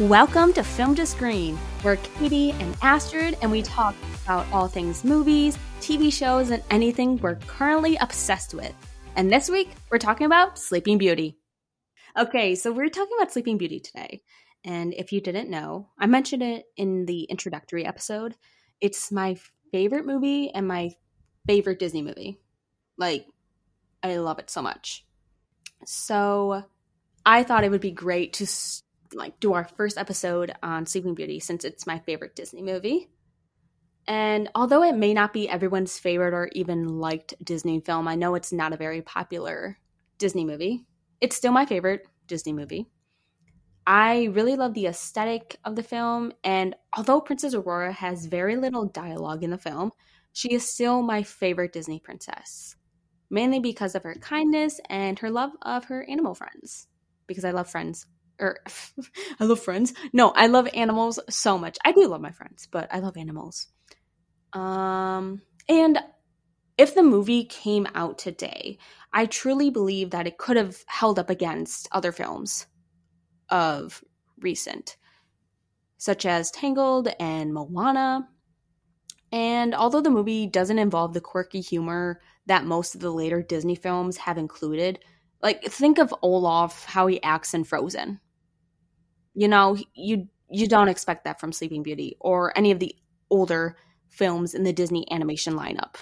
Welcome to Film to Screen. We're Katie and Astrid, and we talk about all things movies, TV shows, and anything we're currently obsessed with. And this week, we're talking about Sleeping Beauty. Okay, so we're talking about Sleeping Beauty today. And if you didn't know, I mentioned it in the introductory episode. It's my favorite movie and my favorite Disney movie. Like, I love it so much. So, I thought it would be great to like do our first episode on Sleeping Beauty since it's my favorite Disney movie. And although it may not be everyone's favorite or even liked Disney film, I know it's not a very popular Disney movie. It's still my favorite Disney movie. I really love the aesthetic of the film, and although Princess Aurora has very little dialogue in the film, she is still my favorite Disney princess, mainly because of her kindness and her love of her animal friends. Because I love friends or I love friends. No, I love animals so much. I do love my friends, but I love animals. Um, and if the movie came out today, I truly believe that it could have held up against other films of recent, such as Tangled and Moana. And although the movie doesn't involve the quirky humor that most of the later Disney films have included, like think of Olaf, how he acts in Frozen. You know, you you don't expect that from Sleeping Beauty or any of the older films in the Disney animation lineup.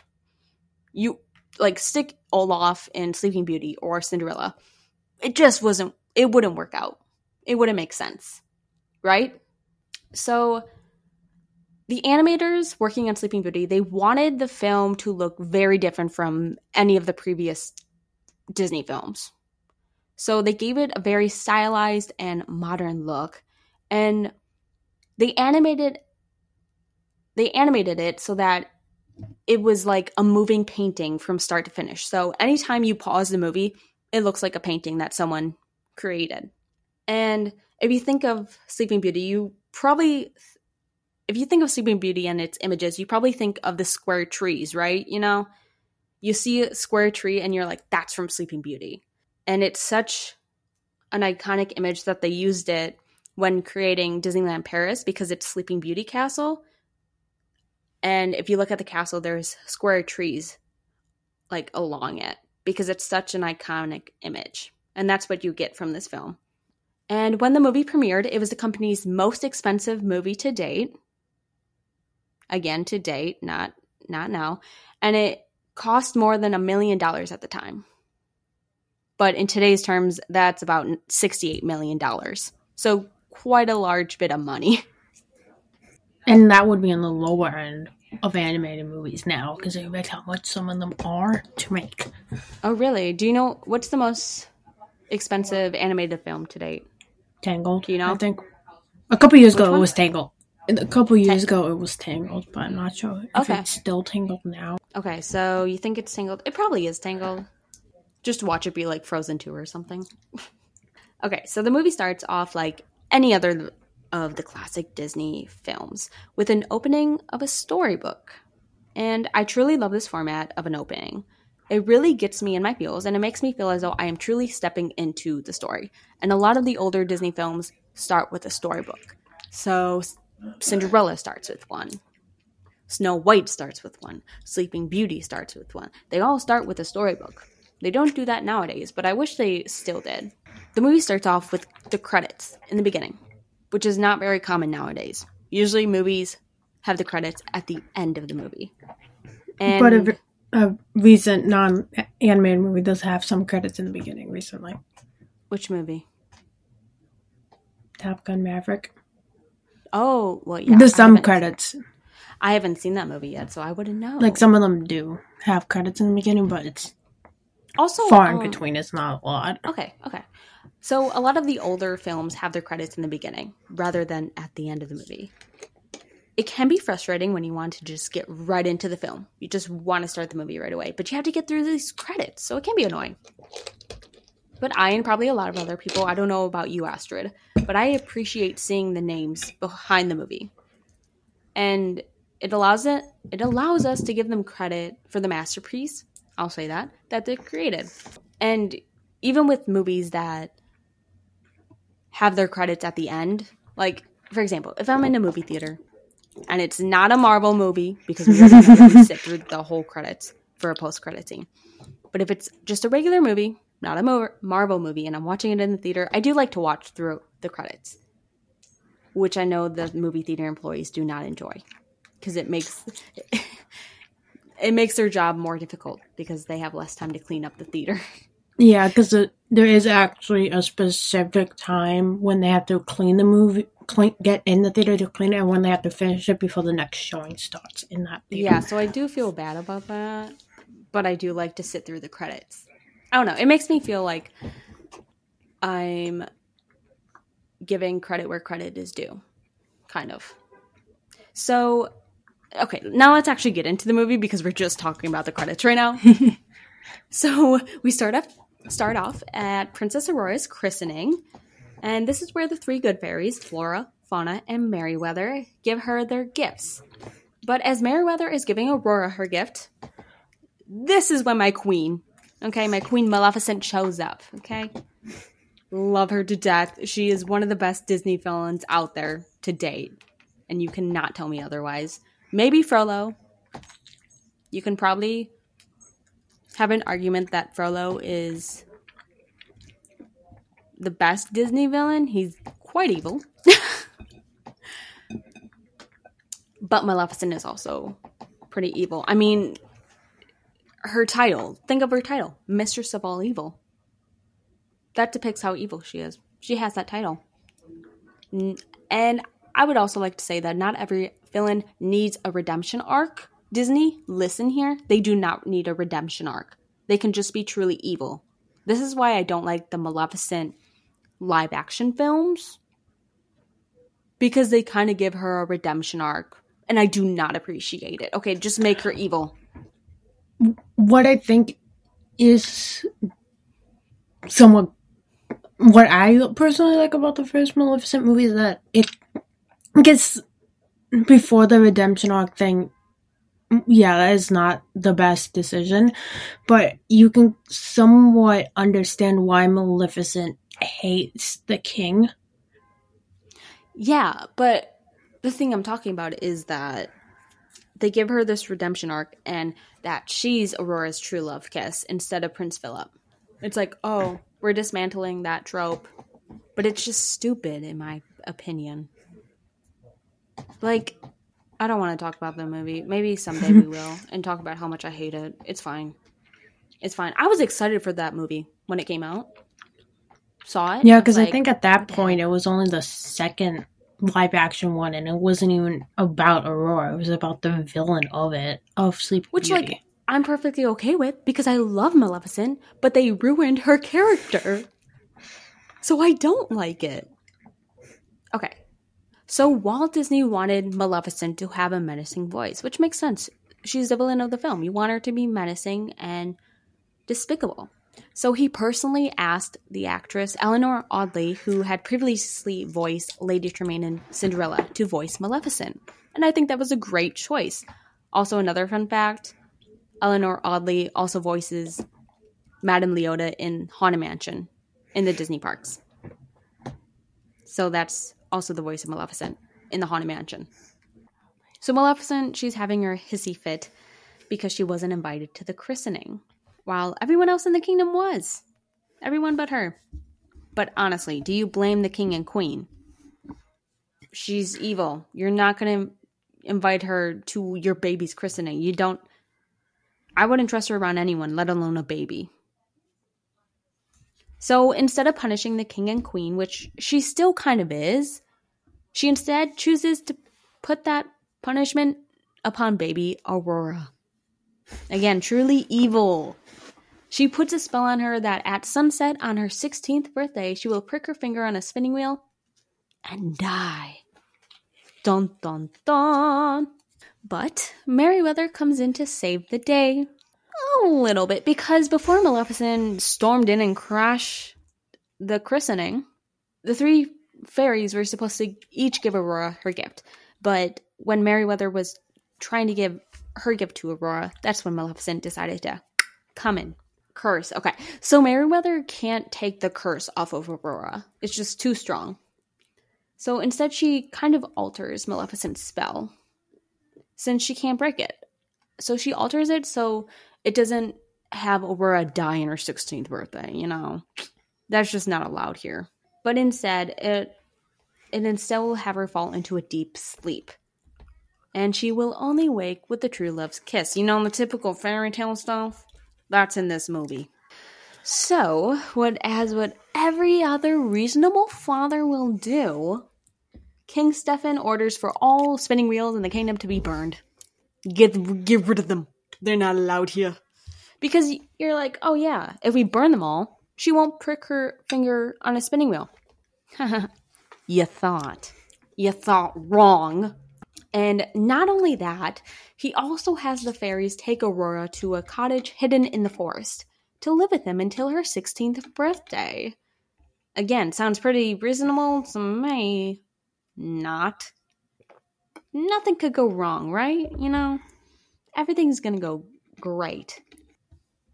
You like stick Olaf in Sleeping Beauty or Cinderella. It just wasn't it wouldn't work out. It wouldn't make sense. Right? So the animators working on Sleeping Beauty, they wanted the film to look very different from any of the previous Disney films. So they gave it a very stylized and modern look. And they animated they animated it so that it was like a moving painting from start to finish. So anytime you pause the movie, it looks like a painting that someone created. And if you think of Sleeping Beauty, you probably if you think of Sleeping Beauty and its images, you probably think of the square trees, right? You know, you see a square tree and you're like, that's from Sleeping Beauty. And it's such an iconic image that they used it when creating Disneyland Paris because it's Sleeping Beauty Castle. And if you look at the castle, there's square trees like along it because it's such an iconic image. And that's what you get from this film. And when the movie premiered, it was the company's most expensive movie to date. Again, to date, not not now. And it cost more than a million dollars at the time. But in today's terms, that's about $68 million. So quite a large bit of money. And that would be on the lower end of animated movies now because they make how much some of them are to make. Oh, really? Do you know what's the most expensive animated film to date? Tangled. Do you know? I think a couple years Which ago one? it was Tangled. A couple years ago it was Tangled, but I'm not sure if Okay. it's still Tangled now. Okay, so you think it's Tangled? It probably is Tangled. Just watch it be like Frozen 2 or something. okay, so the movie starts off like any other of the classic Disney films with an opening of a storybook. And I truly love this format of an opening. It really gets me in my feels and it makes me feel as though I am truly stepping into the story. And a lot of the older Disney films start with a storybook. So Cinderella starts with one. Snow White starts with one. Sleeping Beauty starts with one. They all start with a storybook. They don't do that nowadays, but I wish they still did. The movie starts off with the credits in the beginning, which is not very common nowadays. Usually, movies have the credits at the end of the movie. And but a, a recent non-animated movie does have some credits in the beginning recently. which movie? Top Gun Maverick. Oh, well, yeah. There's some credits. I haven't seen that movie yet, so I wouldn't know. Like some of them do have credits in the beginning, but it's also far in um, between. It's not a lot. Okay, okay. So a lot of the older films have their credits in the beginning rather than at the end of the movie. It can be frustrating when you want to just get right into the film. You just want to start the movie right away, but you have to get through these credits, so it can be annoying. But I and probably a lot of other people, I don't know about you, Astrid, but I appreciate seeing the names behind the movie. And it allows it it allows us to give them credit for the masterpiece, I'll say that, that they created. And even with movies that have their credits at the end, Like, for example, if I'm in a movie theater and it's not a Marvel movie because we already sit through the whole credits for a post credit scene. But if it's just a regular movie, not a Mo- Marvel movie, and I'm watching it in the theater, I do like to watch through the credits, which I know the movie theater employees do not enjoy because it makes it makes their job more difficult because they have less time to clean up the theater. Yeah, because there is actually a specific time when they have to clean the movie, clean, get in the theater to clean it, and when they have to finish it before the next showing starts in that theater. Yeah, so I do feel bad about that, but I do like to sit through the credits. I don't know. It makes me feel like I'm giving credit where credit is due, kind of. So, okay, now let's actually get into the movie because we're just talking about the credits right now. so we start off start off at Princess Aurora's christening, and this is where the three good fairies, Flora, Fauna, and Merryweather, give her their gifts. But as Merryweather is giving Aurora her gift, this is when my queen, okay, my queen Maleficent shows up, okay? Love her to death. She is one of the best Disney villains out there to date, and you cannot tell me otherwise. Maybe Frollo. You can probably have an argument that Frollo is the best Disney villain. He's quite evil. but Maleficent is also pretty evil. I mean, her title, think of her title, Mistress of All Evil. That depicts how evil she is. She has that title. And I would also like to say that not every villain needs a redemption arc. Disney, listen here. They do not need a redemption arc. They can just be truly evil. This is why I don't like the Maleficent live action films. Because they kind of give her a redemption arc. And I do not appreciate it. Okay, just make her evil. What I think is somewhat what I personally like about the first Maleficent movie is that it gets before the redemption arc thing yeah, that is not the best decision, but you can somewhat understand why Maleficent hates the king. Yeah, but the thing I'm talking about is that they give her this redemption arc and that she's Aurora's true love kiss instead of Prince Philip. It's like, oh, we're dismantling that trope, but it's just stupid in my opinion. Like, I don't want to talk about the movie. Maybe someday we will and talk about how much I hate it. It's fine. It's fine. I was excited for that movie when it came out. Saw it. Yeah, because I, like, I think at that point it was only the second live action one, and it wasn't even about Aurora. It was about the villain of it, of Sleep Which, Beauty. like, I'm perfectly okay with because I love Maleficent, but they ruined her character. So I don't like it. Okay, so Walt Disney wanted Maleficent to have a menacing voice, which makes sense. She's the villain of the film. You want her to be menacing and despicable. So he personally asked the actress Eleanor Audley, who had previously voiced Lady Tremaine in Cinderella, to voice Maleficent. And I think that was a great choice. Also, another fun fact Eleanor Audley also voices Madame Leota in Haunted Mansion in the Disney parks. So that's also the voice of Maleficent in the Haunted Mansion. So Maleficent, she's having her hissy fit because she wasn't invited to the christening, while everyone else in the kingdom was. Everyone but her. But honestly, do you blame the king and queen? She's evil. You're not going to invite her to your baby's christening. You don't. I wouldn't trust her around anyone, let alone a baby. So instead of punishing the king and queen, which she still kind of is, she instead chooses to put that punishment upon baby Aurora. Again, truly evil. She puts a spell on her that at sunset on her 16th birthday, she will prick her finger on a spinning wheel and die. Dun dun dun. But Merryweather comes in to save the day a little bit because before Maleficent stormed in and crashed the christening, the three fairies were supposed to each give Aurora her gift. But when Merryweather was trying to give her gift to Aurora, that's when Maleficent decided to come in. Curse. Okay. So Merryweather can't take the curse off of Aurora. It's just too strong. So instead, she kind of alters Maleficent's spell since she can't break it. So she alters it so it doesn't have Aurora die on her 16th birthday, you know. That's just not allowed here. But instead, it it instead will have her fall into a deep sleep. And she will only wake with the true love's kiss. You know, the typical fairy tale stuff? That's in this movie. So, what as what every other reasonable father will do, King Stefan orders for all spinning wheels in the kingdom to be burned. Get get rid of them. They're not allowed here. Because you're like, oh yeah, if we burn them all, she won't prick her finger on a spinning wheel. you thought. You thought wrong. And not only that, he also has the fairies take Aurora to a cottage hidden in the forest to live with them until her 16th birthday. Again, sounds pretty reasonable to me. Not. Nothing could go wrong, right? You know, everything's gonna go great.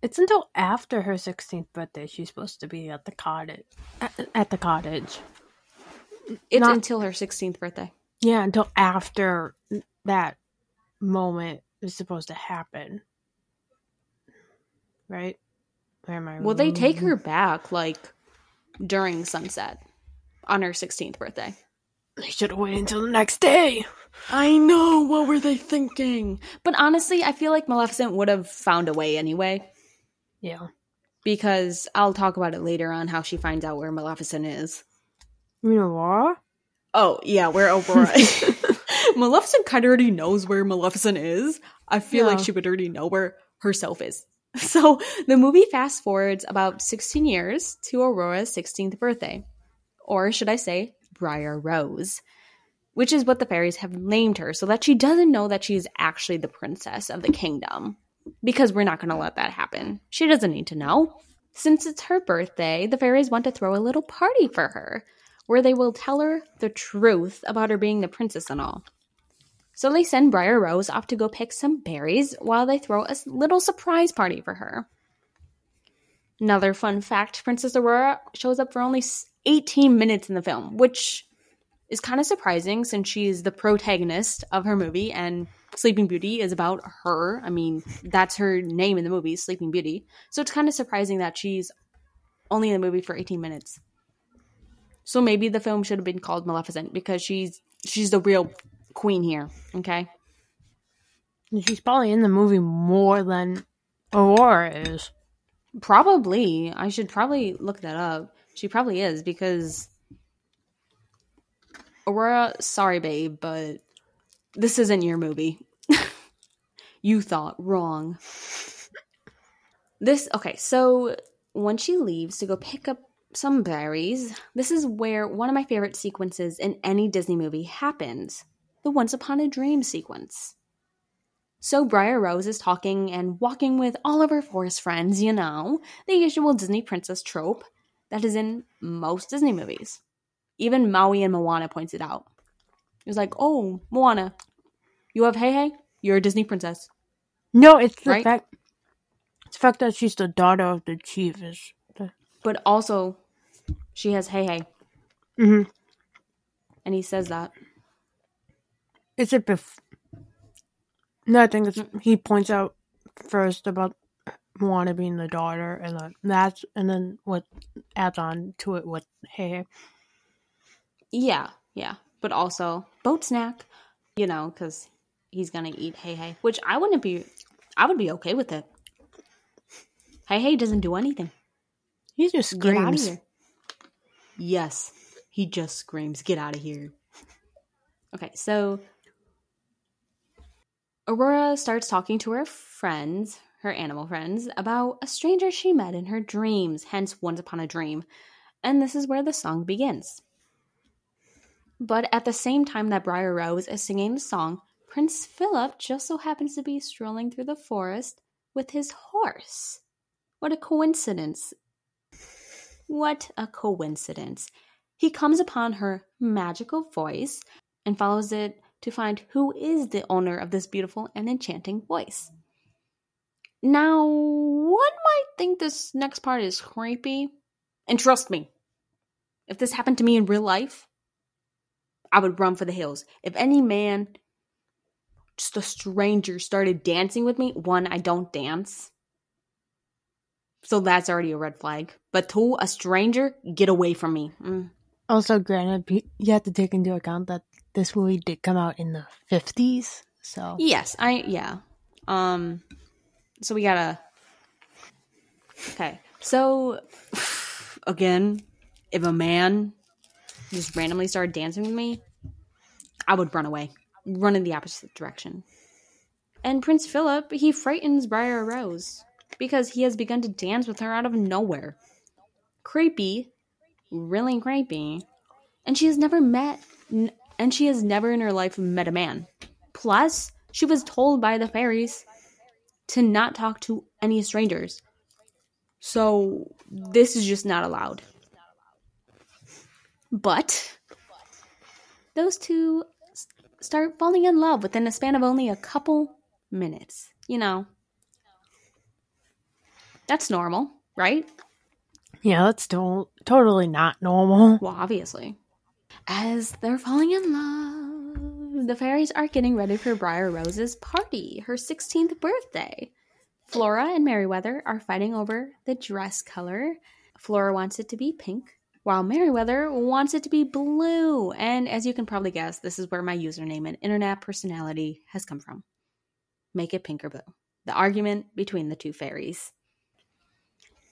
It's until after her 16th birthday she's supposed to be at the cottage. At, at the cottage. It's Not, until her 16th birthday. Yeah, until after that moment is supposed to happen. Right? Where am I? Well, they take her back like during sunset on her 16th birthday. They should have waited until the next day. I know. What were they thinking? But honestly, I feel like Maleficent would have found a way anyway. Yeah. Because I'll talk about it later on how she finds out where Maleficent is. You know Aurora? Oh, yeah, where Aurora Maleficent kind of already knows where Maleficent is. I feel yeah. like she would already know where herself is. So the movie fast forwards about 16 years to Aurora's 16th birthday. Or should I say, Briar Rose, which is what the fairies have named her, so that she doesn't know that she's actually the princess of the kingdom. Because we're not going to let that happen. She doesn't need to know. Since it's her birthday, the fairies want to throw a little party for her where they will tell her the truth about her being the princess and all. So they send Briar Rose off to go pick some berries while they throw a little surprise party for her. Another fun fact Princess Aurora shows up for only 18 minutes in the film, which is kind of surprising since she's the protagonist of her movie and Sleeping Beauty is about her. I mean, that's her name in the movie, Sleeping Beauty. So it's kind of surprising that she's only in the movie for 18 minutes. So maybe the film should have been called Maleficent because she's she's the real queen here. Okay. She's probably in the movie more than Aurora is. Probably. I should probably look that up. She probably is because Aurora, sorry babe, but this isn't your movie. you thought wrong. This okay, so when she leaves to go pick up some berries. This is where one of my favorite sequences in any Disney movie happens the Once Upon a Dream sequence. So Briar Rose is talking and walking with all of her forest friends, you know, the usual Disney princess trope that is in most Disney movies. Even Maui and Moana points it out. It was like, oh, Moana, you have Heihei? You're a Disney princess. No, it's the right? fact. It's the fact that she's the daughter of the chief is. The... But also, she has hey Mm-hmm. And he says that. Is it bef- No, I think it's, he points out first about Moana being the daughter, and then that's and then what adds on to it with hey. Yeah, yeah, but also boat snack, you know, because he's gonna eat Heihei, which I wouldn't be. I would be okay with it. Heihei doesn't do anything. He just screams. Get out of here. Yes, he just screams, Get out of here. Okay, so Aurora starts talking to her friends, her animal friends, about a stranger she met in her dreams, hence Once Upon a Dream. And this is where the song begins. But at the same time that Briar Rose is singing the song, Prince Philip just so happens to be strolling through the forest with his horse. What a coincidence. What a coincidence. He comes upon her magical voice and follows it to find who is the owner of this beautiful and enchanting voice. Now, one might think this next part is creepy. And trust me, if this happened to me in real life, I would run for the hills. If any man, just a stranger, started dancing with me, one, I don't dance. So that's already a red flag. But two, a stranger, get away from me. Mm. Also, granted, you have to take into account that this movie did come out in the 50s. So, Yes, I, yeah. Um, so we gotta. Okay. So, again, if a man just randomly started dancing with me, I would run away, run in the opposite direction. And Prince Philip, he frightens Briar Rose because he has begun to dance with her out of nowhere. Creepy, really creepy. And she has never met, and she has never in her life met a man. Plus, she was told by the fairies to not talk to any strangers. So, this is just not allowed. But, those two start falling in love within a span of only a couple minutes. You know, that's normal, right? yeah, that's to- totally not normal. Well, obviously. As they're falling in love, the fairies are getting ready for Briar Rose's party, her 16th birthday. Flora and Merryweather are fighting over the dress color. Flora wants it to be pink, while Merryweather wants it to be blue. And as you can probably guess, this is where my username and internet personality has come from. Make it pink or blue. The argument between the two fairies.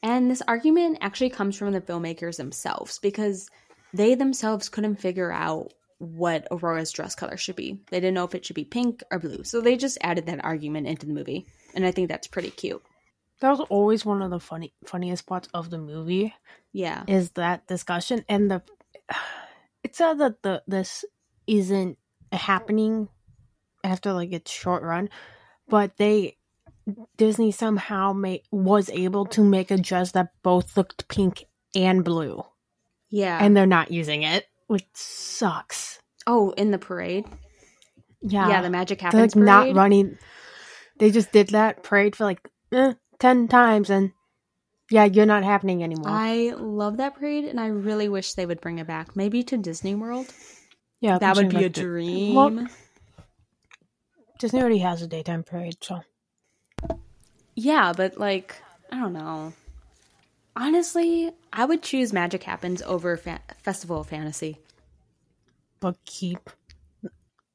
And this argument actually comes from the filmmakers themselves because they themselves couldn't figure out what Aurora's dress color should be. They didn't know if it should be pink or blue. So they just added that argument into the movie. And I think that's pretty cute. That was always one of the funny funniest parts of the movie Yeah. is that discussion and the it's sad that the this isn't happening after like its short run, but they Disney somehow made was able to make a dress that both looked pink and blue, Yeah. and they're not using it, which sucks. oh, in the parade. Yeah, Yeah, the Magic they're Happens like not running. They just did that parade for like eh, ten times, and yeah, you're not happening anymore. I love that parade and I really wish they would bring it back. Maybe to Disney World. yeah, That would be a like that. dream. Well, Disney already has a daytime parade, so Yeah, but like, I don't know. Honestly, I would choose Magic Happens over fa- Festival of Fantasy. but keep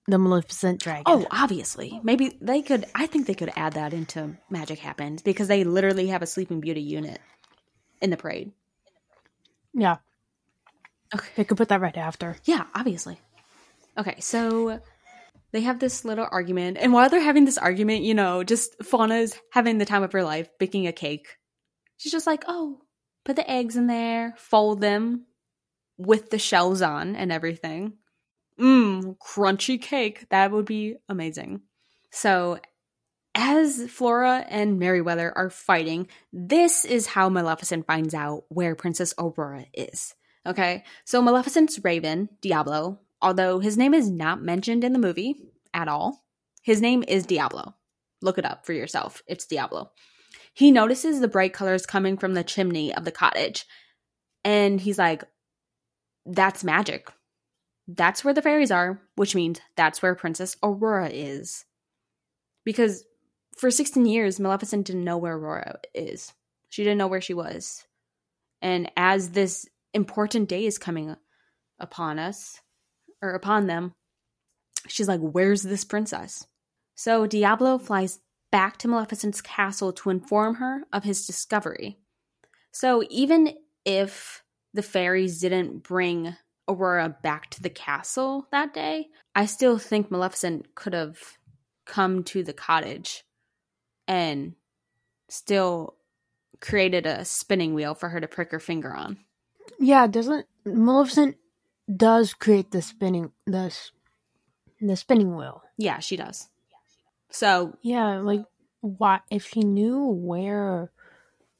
the Maleficent dragon. Oh, obviously. Maybe they could, I think they could add that into Magic Happens because they literally have a Sleeping Beauty unit in the parade. yeah, Okay. they could put that right after. Yeah, obviously. Okay, so they have this little argument, and while they're having this argument, you know, just Fauna's having the time of her life baking a cake. She's just like, oh, put the eggs in there, fold them with the shells on and everything. Mmm, crunchy cake. That would be amazing. So, as Flora and Merryweather are fighting, this is how Maleficent finds out where Princess Aurora is. Okay, so Maleficent's Raven, Diablo, although his name is not mentioned in the movie at all, his name is Diablo. Look it up for yourself. It's Diablo. He notices the bright colors coming from the chimney of the cottage, and he's like, That's magic. That's where the fairies are, which means that's where Princess Aurora is. Because for 16 years, Maleficent didn't know where Aurora is. She didn't know where she was. And as this important day is coming upon us, or upon them, she's like, Where's this princess? So Diablo flies back to Maleficent's castle to inform her of his discovery. So even if the fairies didn't bring Aurora back to the castle that day, I still think Maleficent could have come to the cottage and still created a spinning wheel for her to prick her finger on. Yeah, doesn't Maleficent does create the spinning the the spinning wheel. Yeah, she does. So Yeah, like why if she knew where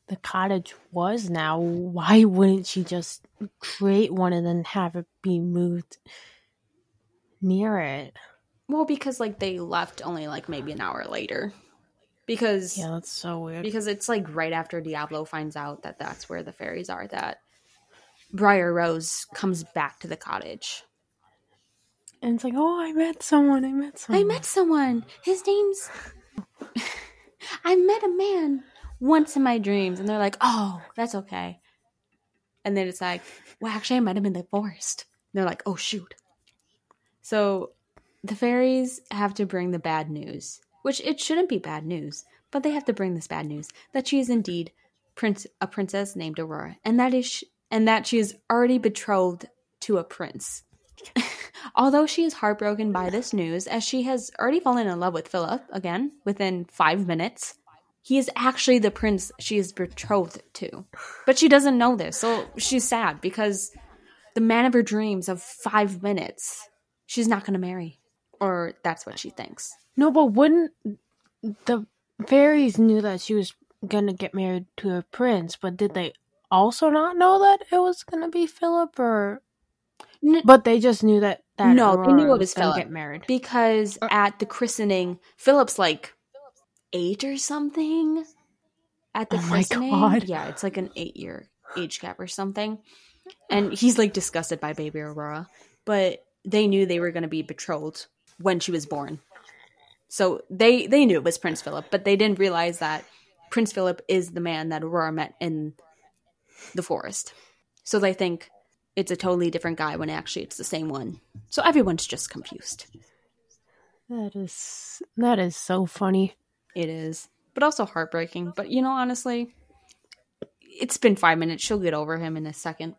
the cottage was now, why wouldn't she just create one and then have it be moved near it? Well, because like they left only like maybe an hour later. Because Yeah, that's so weird. because it's like right after Diablo finds out that that's where the fairies are that Briar Rose comes back to the cottage. and it's like, oh, I met someone. I met someone. I met someone. His name's. I met a man once in my dreams, and they're like, "Oh, that's okay." And then it's like, "Well, actually, I met him in the forest." And they're like, "Oh, shoot!" So, the fairies have to bring the bad news, which it shouldn't be bad news, but they have to bring this bad news that she is indeed prince a princess named Aurora, and that is and that she is already betrothed to a prince. Although she is heartbroken by this news, as she has already fallen in love with Philip again within five minutes, he is actually the prince she is betrothed to. But she doesn't know this, so she's sad because the man of her dreams of five minutes, she's not going to marry. Or that's what she thinks. No, but wouldn't the fairies knew that she was gonna get married to a prince, but did they also not know that it was gonna be Philip or N- but they just knew that that No, they knew it was gonna Philip. get married. because uh. at the christening, Philip's like eight or something. At the Oh my christening, God. yeah, it's like an eight-year age gap or something, and he's like disgusted by baby Aurora. But they knew they were going to be betrothed when she was born, so they they knew it was Prince Philip, but they didn't realize that Prince Philip is the man that Aurora met in the forest. So they think it's a totally different guy when actually it's the same one. So everyone's just confused. That is that is so funny. It is, but also heartbreaking. But you know, honestly, it's been five minutes. She'll get over him in a second.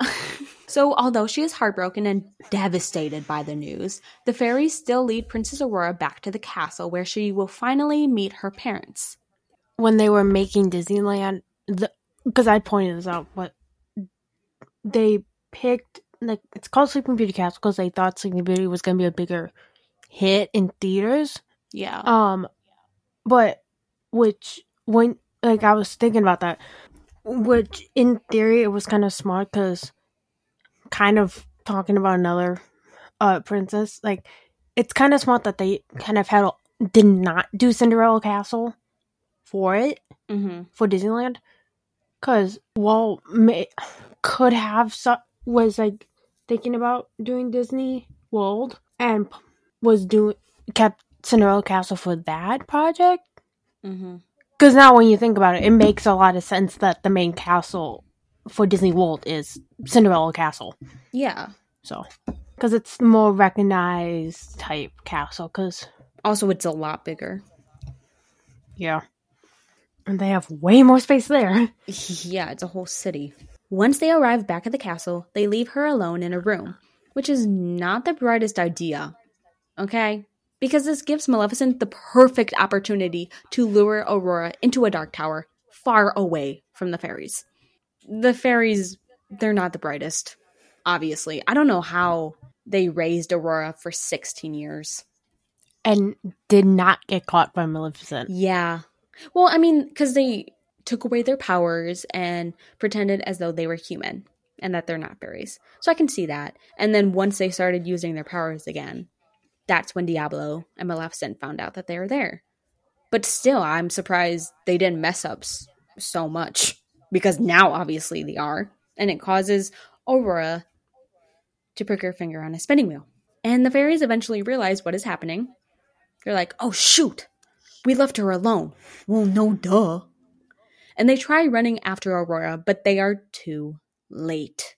so, although she is heartbroken and devastated by the news, the fairies still lead Princess Aurora back to the castle where she will finally meet her parents. When they were making Disneyland, because I pointed this out, but they picked like it's called Sleeping Beauty Castle because they thought Sleeping Beauty was gonna be a bigger hit in theaters. Yeah. Um, but which when like I was thinking about that, which in theory it was kind of smart because kind of talking about another uh princess, like it's kind of smart that they kind of had a, did not do Cinderella Castle for it hmm for Disneyland because Walt may, could have su- was like thinking about doing Disney World and p- was doing kept Cinderella Castle for that project mm-hmm. because now when you think about it, it makes a lot of sense that the main castle for Disney World is Cinderella Castle. Yeah. So because it's the more recognized type castle because Also, it's a lot bigger. yeah. And they have way more space there. Yeah, it's a whole city. Once they arrive back at the castle, they leave her alone in a room, which is not the brightest idea. Okay? Because this gives Maleficent the perfect opportunity to lure Aurora into a dark tower far away from the fairies. The fairies, they're not the brightest, obviously. I don't know how they raised Aurora for 16 years. And did not get caught by Maleficent. Yeah. Well, I mean, because they took away their powers and pretended as though they were human and that they're not fairies. So I can see that. And then once they started using their powers again, that's when Diablo and Maleficent found out that they were there. But still, I'm surprised they didn't mess up so much because now obviously they are. And it causes Aurora to prick her finger on a spinning wheel. And the fairies eventually realize what is happening. They're like, oh, shoot, we left her alone. Well, no, duh. And they try running after Aurora, but they are too late.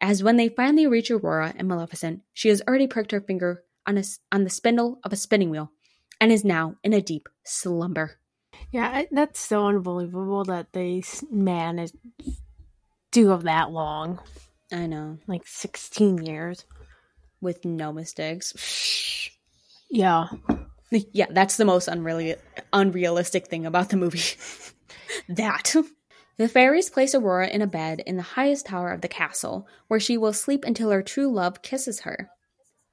As when they finally reach Aurora and Maleficent, she has already pricked her finger on, a, on the spindle of a spinning wheel and is now in a deep slumber. Yeah, that's so unbelievable that they managed to have that long, I know, like sixteen years. with no mistakes. Yeah, yeah, that's the most unreal- unrealistic thing about the movie. that. The fairies place Aurora in a bed in the highest tower of the castle, where she will sleep until her true love kisses her.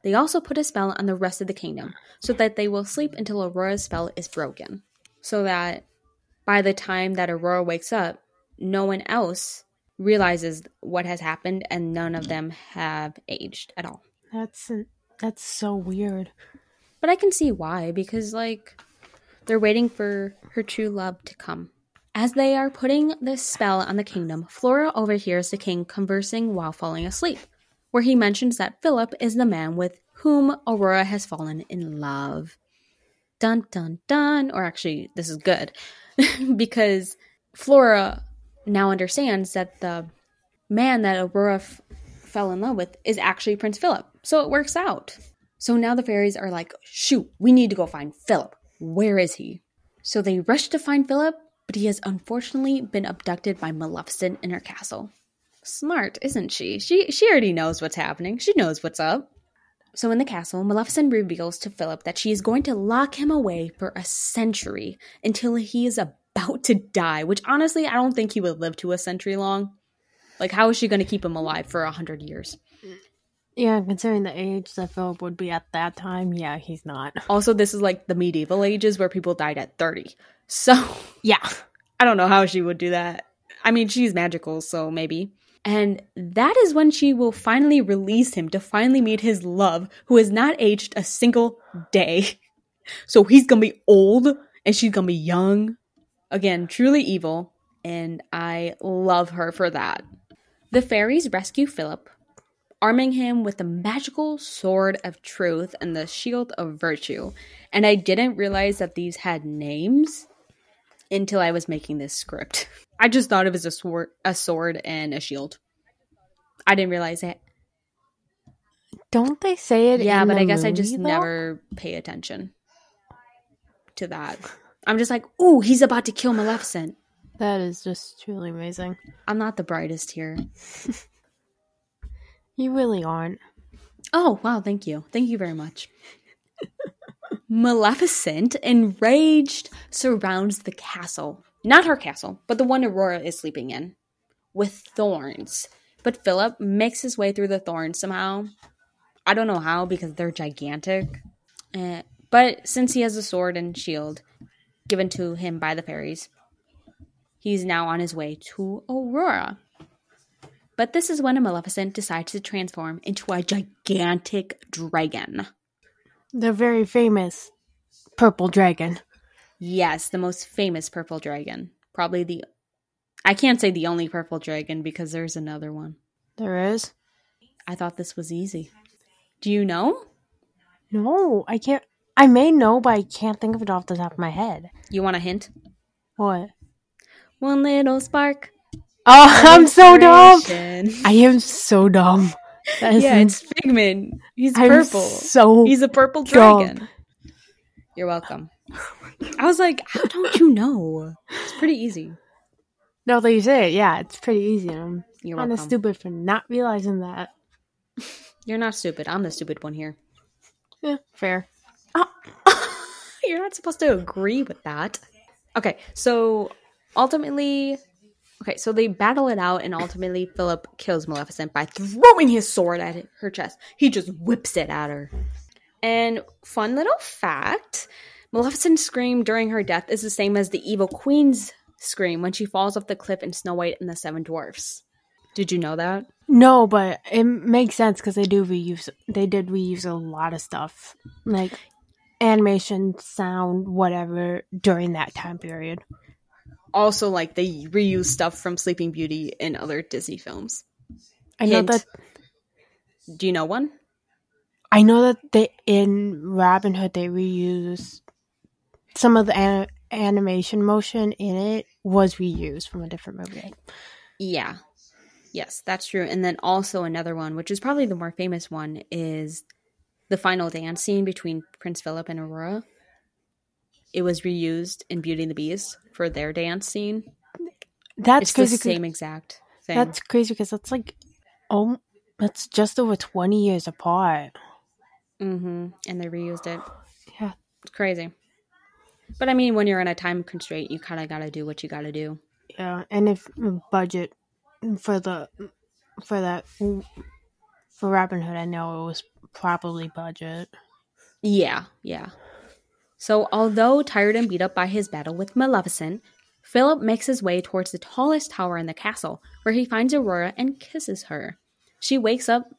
They also put a spell on the rest of the kingdom, so that they will sleep until Aurora's spell is broken. So that by the time that Aurora wakes up, no one else realizes what has happened and none of them have aged at all. that's that's so weird. But I can see why, because, like, they're waiting for her true love to come. As they are putting this spell on the kingdom, Flora overhears the king conversing while falling asleep. where he mentions that Philip is the man with whom Aurora has fallen in love. Dun dun dun. Or actually, this is good because Flora now understands that the man that Aurora f- fell in love with is actually Prince Philip. So it works out. So now the fairies are like, shoot, we need to go find Philip. Where is he? So they rush to find Philip, but he has unfortunately been abducted by Maleficent in her castle. Smart, isn't she? She she already knows what's happening. She knows what's up. So in the castle, Maleficent reveals to Philip that she is going to lock him away for a century until he is about to die, which honestly, I don't think he would live to a century long. Like how is she going to keep him alive for a hundred years? Yeah, considering the age that Philip would be at that time, yeah, he's not. Also, this is like the medieval ages where people died at 30. So, Yeah. I don't know how she would do that. I mean, she's magical, so maybe. And that is when she will finally release him to finally meet his love, who has not aged a single day. So he's gonna be old and she's gonna be young. Again, truly evil. And I love her for that. The fairies rescue Philip, arming him with the magical sword of truth and the shield of virtue. And I didn't realize that these had names until I was making this script. I just thought it was a sword, a sword and a shield. I didn't realize it. Don't they say it? Yeah, but I guess I just though? never pay attention to that. I'm just like, ooh, he's about to kill Maleficent. That is just truly amazing. I'm not the brightest here. You really aren't. Oh, wow, thank you. Thank you very much. Maleficent, enraged, surrounds the castle. Not her castle, but the one Aurora is sleeping in, with thorns. But Philip makes his way through the thorns somehow. I don't know how because they're gigantic. Eh, but since he has a sword and shield given to him by the fairies, he's now on his way to Aurora. But this is when a Maleficent decides to transform into a gigantic dragon. The very famous purple dragon. Yes, the most famous purple dragon. Probably the. I can't say the only purple dragon because there's another one. There is. I thought this was easy. Do you know? No, I can't. I may know, but I can't think of it off the top of my head. You want a hint? What? One little spark. Oh, I'm so dumb. I am so dumb. That is Yeah, it's Figment. He's I'm purple. So He's a purple dumb. dragon. You're welcome. I was like, how don't you know? It's pretty easy. no, that you say it. Yeah, it's pretty easy. I'm You're kind of stupid for not realizing that. You're not stupid. I'm the stupid one here. Yeah, fair. You're not supposed to agree with that. Okay, so ultimately, okay, so they battle it out, and ultimately, Philip kills Maleficent by throwing his sword at her chest. He just whips it at her. And fun little fact Maleficent's scream during her death is the same as the evil queen's scream when she falls off the cliff in Snow White and the Seven Dwarfs. Did you know that? No, but it makes sense because they do reuse. They did reuse a lot of stuff, like animation, sound, whatever, during that time period. Also, like they reuse stuff from Sleeping Beauty in other Disney films. I know Hint. that. Do you know one? I know that they in Robin Hood they reuse some of the an- animation motion in it was reused from a different movie. Yeah. Yes, that's true. And then also another one, which is probably the more famous one, is the final dance scene between Prince Philip and Aurora. It was reused in Beauty and the Beast for their dance scene. That's It's the same exact thing. That's crazy because that's like, oh, that's just over twenty years apart. hmm And they reused it. Yeah. It's crazy. But I mean, when you're in a time constraint, you kind of got to do what you got to do. Yeah, and if mm, budget mm, for the mm, for that for Robin Hood, I know it was probably budget. Yeah, yeah. So, although tired and beat up by his battle with Maleficent, Philip makes his way towards the tallest tower in the castle, where he finds Aurora and kisses her. She wakes up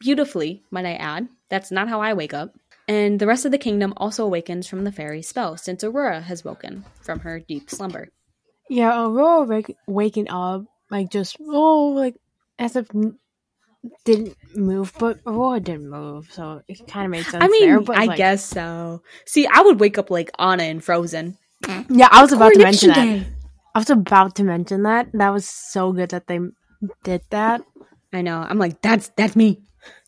beautifully, might I add. That's not how I wake up. And the rest of the kingdom also awakens from the fairy spell, since Aurora has woken from her deep slumber. Yeah, Aurora wake, waking up like just oh like as if didn't move, but Aurora didn't move, so it kind of made sense. I mean, there, but I like- guess so. See, I would wake up like Anna in Frozen. Yeah, I was about to mention Coronation that. I was about to mention that. That was so good that they did that. I know. I'm like, that's that's me.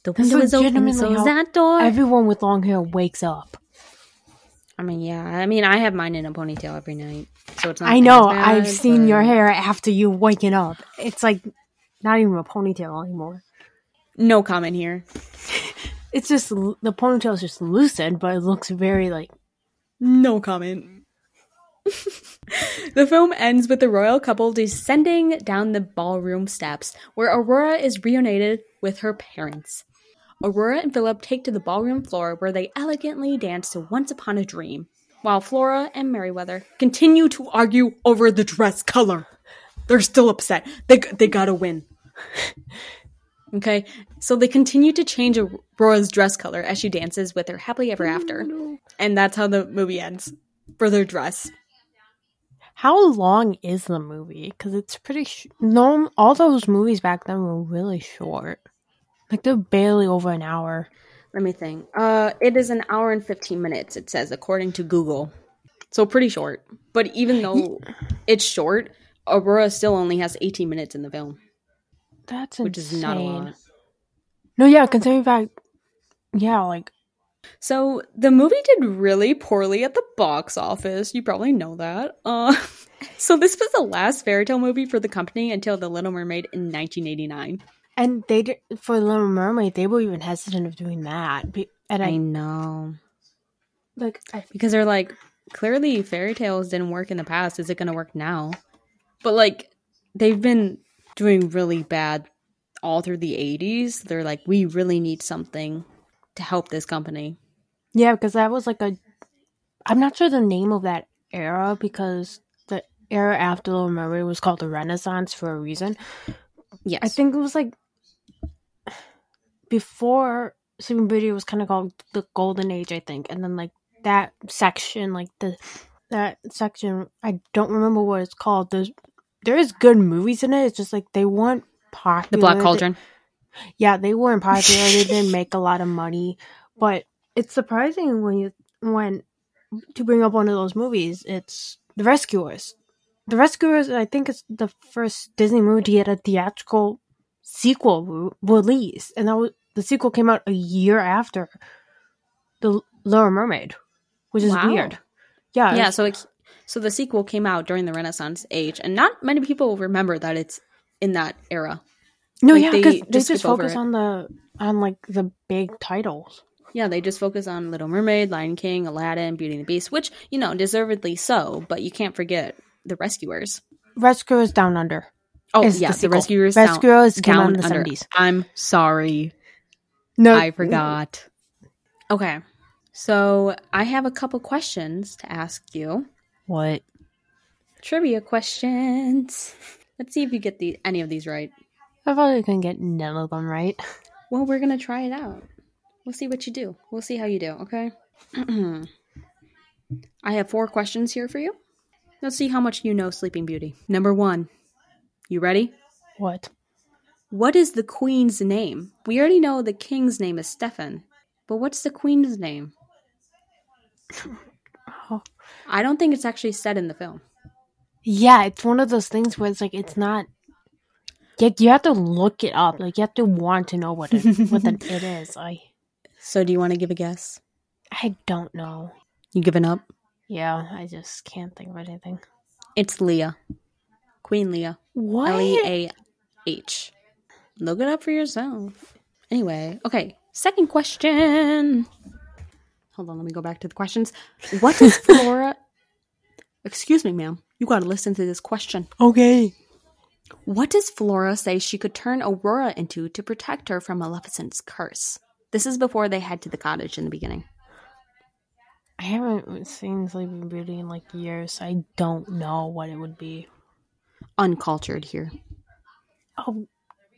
The That's window is open, so is that door. Everyone with long hair wakes up. I mean, yeah. I mean, I have mine in a ponytail every night, so it's not. I know. bad, I've seen your hair after you waking up. It's like not even a ponytail anymore. No comment here. It's just the ponytail is just lucid, but it looks very like No comment. the film ends with the royal couple descending down the ballroom steps, where Aurora is reunited with her parents. Aurora and Philip take to the ballroom floor where they elegantly dance to Once Upon a Dream, while Flora and Merryweather continue to argue over the dress color. They're still upset. They, they gotta win. okay, so they continue to change Aurora's dress color as she dances with her happily ever after. And that's how the movie ends for their dress. How long is the movie? Because it's pretty. Sh- no, all those movies back then were really short. Like they're barely over an hour. Let me think. Uh, it is an hour and 15 minutes, it says, according to Google. So pretty short. But even though it's short, Aurora still only has 18 minutes in the film, That's which is not a lot. No, yeah, considering fact, yeah, like So the movie did really poorly at the box office. You probably know that. Uh, so this was the last fairy tale movie for the company until The Little Mermaid in 1989. and they did for Little Mermaid, they were even hesitant of doing that. And I I know. like, I, because they're like clearly fairy tales didn't work in the past is it going to work now but like they've been doing really bad all through the 80s they're like we really need something to help this company yeah, because that was like a. I'm not sure the name of that era because the era after Little Mermaid was called the Renaissance for a reason. yes I think it was like before Sleeping Beauty was kind of called the Golden Age, I think, and then like that section, like the that section, I don't remember what it's called. There's there is good movies in it. It's just like they weren't popular. the black They- cauldron yeah, they weren't popular. they didn't make a lot of money, but it's surprising when you when to bring up one of those movies. It's The Rescuers. The Rescuers, I think, is the first Disney movie to get a theatrical sequel re- release, and that was the sequel came out a year after the Little Mermaid, which is Wow. weird. Yeah, yeah so it, so the sequel came out during the renaissance age and not many people remember that it's in that era no, like, yeah, they because they, just just focus on the on like the big titles. yeah they just focus on little mermaid lion king aladdin beauty and the beast which you know deservedly so but you can't forget the rescuers Rescuers Down Under. Oh yeah, the the, rescuers. down- Rescuers down in the under. 70s. I'm sorry, No, I forgot. Okay, so I have a couple questions to ask you. What? Trivia questions. Let's see if you get the any of these right. I probably couldn't get none of them right. Well, we're gonna try it out. We'll see what you do. We'll see how you do. Okay. I have four questions here for you. Let's see how much you know Sleeping Beauty. Number one. You ready? What? What is the queen's name? We already know the king's name is Stefan, but what's the queen's name? Oh. I don't think it's actually said in the film. Yeah, it's one of those things where it's like it's not. You, you have to look it up. Like you have to want to know what it what the, it is. I So, do you want to give a guess? I don't know. You giving up? Yeah, I just can't think of anything. It's Leah. Queen Leah. What? L E A H. Look it up for yourself. Anyway, okay. Second question. Hold on, let me go back to the questions. What does Flora. Excuse me, ma'am. You gotta listen to this question. Okay. What does Flora say she could turn Aurora into to protect her from Maleficent's curse? This is before they head to the cottage in the beginning. I haven't seen Sleeping Beauty in like years. so I don't know what it would be. Uncultured here. Oh,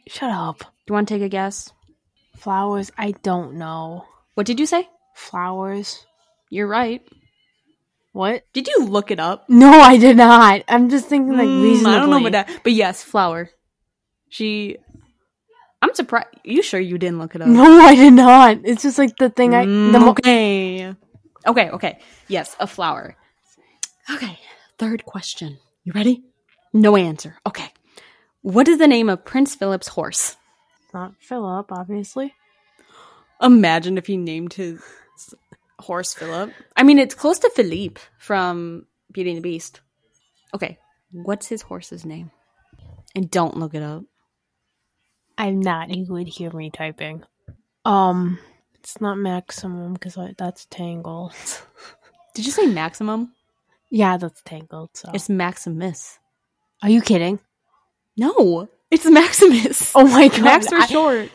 shut up. Do you want to take a guess? Flowers. I don't know. What did you say? Flowers. You're right. What? Did you look it up? No, I did not. I'm just thinking like Mm, reasonably. I don't know about that, but yes, flower. She I'm surprised. You sure you didn't look it up? No, I did not. It's just like the thing I. Mm, The mo- okay. Okay, okay. Yes, a flower. Okay, third question. You ready? No answer. Okay. What is the name of Prince Philip's horse? not Philip, obviously. Imagine if he named his horse Philip. I mean, it's close to Philippe from Beauty and the Beast. Okay, what's his horse's name? And don't look it up. I'm not. You would hear me typing. Um, it's not maximum because that's tangled. Did you say maximum? yeah, that's tangled. So, It's Maximus. are you kidding? No, it's Maximus. Oh my god, Max for I- short.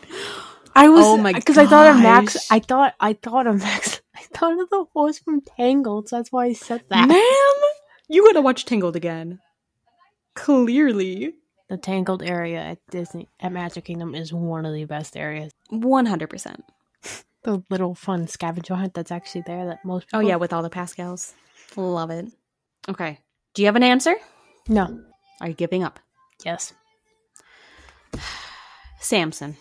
I was Oh because I thought of Max. I thought I thought of Max. I thought of the horse from Tangled. So that's why I said that. Ma'am, you gotta watch Tangled again. Clearly. The Tangled area at Disney at Magic Kingdom is one of the best areas. 100%. The little fun scavenger hunt that's actually there that most. People- oh, yeah, with all the Pascals. Love it. Okay. Do you have an answer? No. Are you giving up? Yes. Samson.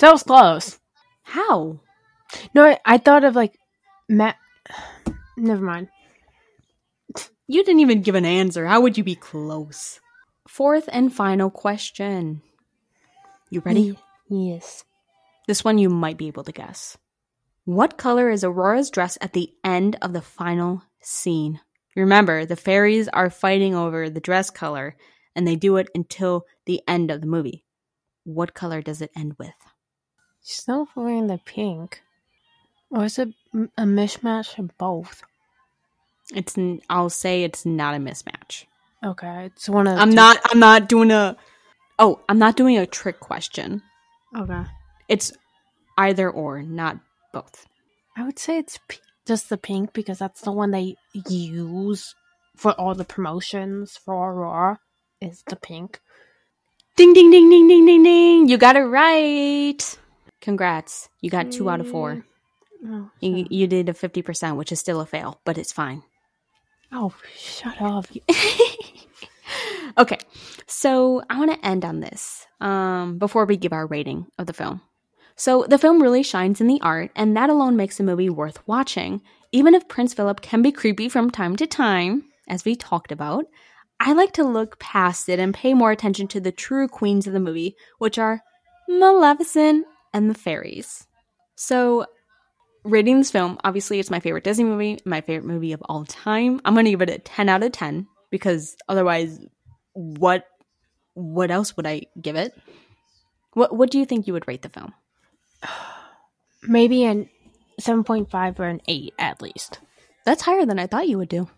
Was close. How? No, I, I thought of like Matt. Never mind. You didn't even give an answer. How would you be close? Fourth and final question. You ready? Yes. This one you might be able to guess. What color is Aurora's dress at the end of the final scene? Remember, the fairies are fighting over the dress color, and they do it until the end of the movie. What color does it end with? She's not wearing the pink. Or is it a mishmash of both? It's. n- I'll say it's not a mismatch. Okay, it's one of. The I'm two- not. I'm not doing a. Oh, I'm not doing a trick question. Okay. It's either or, not both. I would say it's p- just the pink because that's the one they use for all the promotions for Aurora. Is the pink? Ding ding ding ding ding ding ding! You got it right. Congrats. You got two out of four. Mm. Oh, You, you did a 50%, which is still a fail, but it's fine. oh shut up! okay, so I want to end on this um, before we give our rating of the film. So, the film really shines in the art, and that alone makes the movie worth watching. Even if Prince Philip can be creepy from time to time, as we talked about, I like to look past it and pay more attention to the true queens of the movie, which are Maleficent and the fairies. So, rating this film, obviously, it's my favorite Disney movie, my favorite movie of all time. I'm going to give it a 10 out of 10 because otherwise, what what else would I give it? What what do you think you would rate the film? Maybe an seven point five or an eight at least. That's higher than I thought you would do.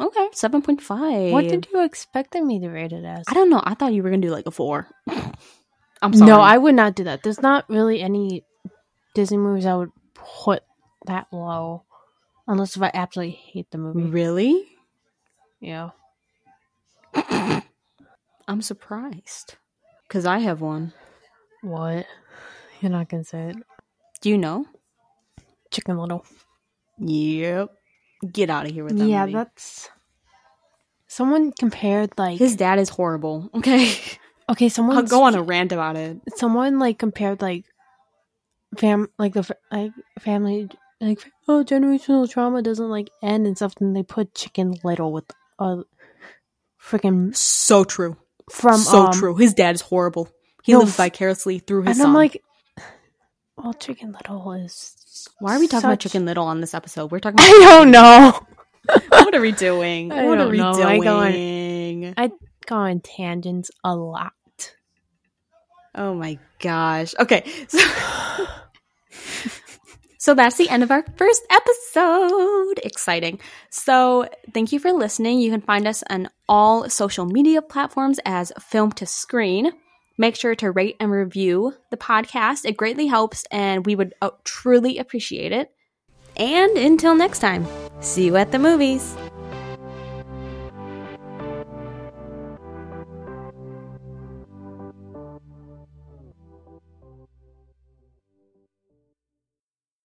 Okay, 7.5. What did you expected me to rate it as? I don't know. I thought you were going to do like a 4. I'm sorry. No, I would not do that. There's not really any Disney movies I would put that low, unless if I absolutely hate the movie. Really? Yeah. I'm surprised. Cuz I have one. What? You're not gonna say it. Do you know? Chicken Little. Yep. Get out of here with that yeah, movie. that's. Someone compared like His dad is horrible. Okay. okay, someone I'll go on a rant about it. someone like compared like fam like the like family like oh generational trauma doesn't like end and stuff and they put Chicken Little with a freaking So true. from so um, true. His dad is horrible. He no, lives vicariously through his and son. I'm like, well, Chicken Little is. Why are we talking about Chicken Little on this episode? We're talking about I don't know. what are we doing? I what are we know. I go on- doing? I go on tangents a lot. Oh my gosh. Okay. So, so that's the end of our first episode. Exciting. So thank you for listening. You can find us on all social media platforms as Film to Screen. Make sure to rate and review the podcast. It greatly helps and we would uh, truly appreciate it. And until next time, see you at the movies.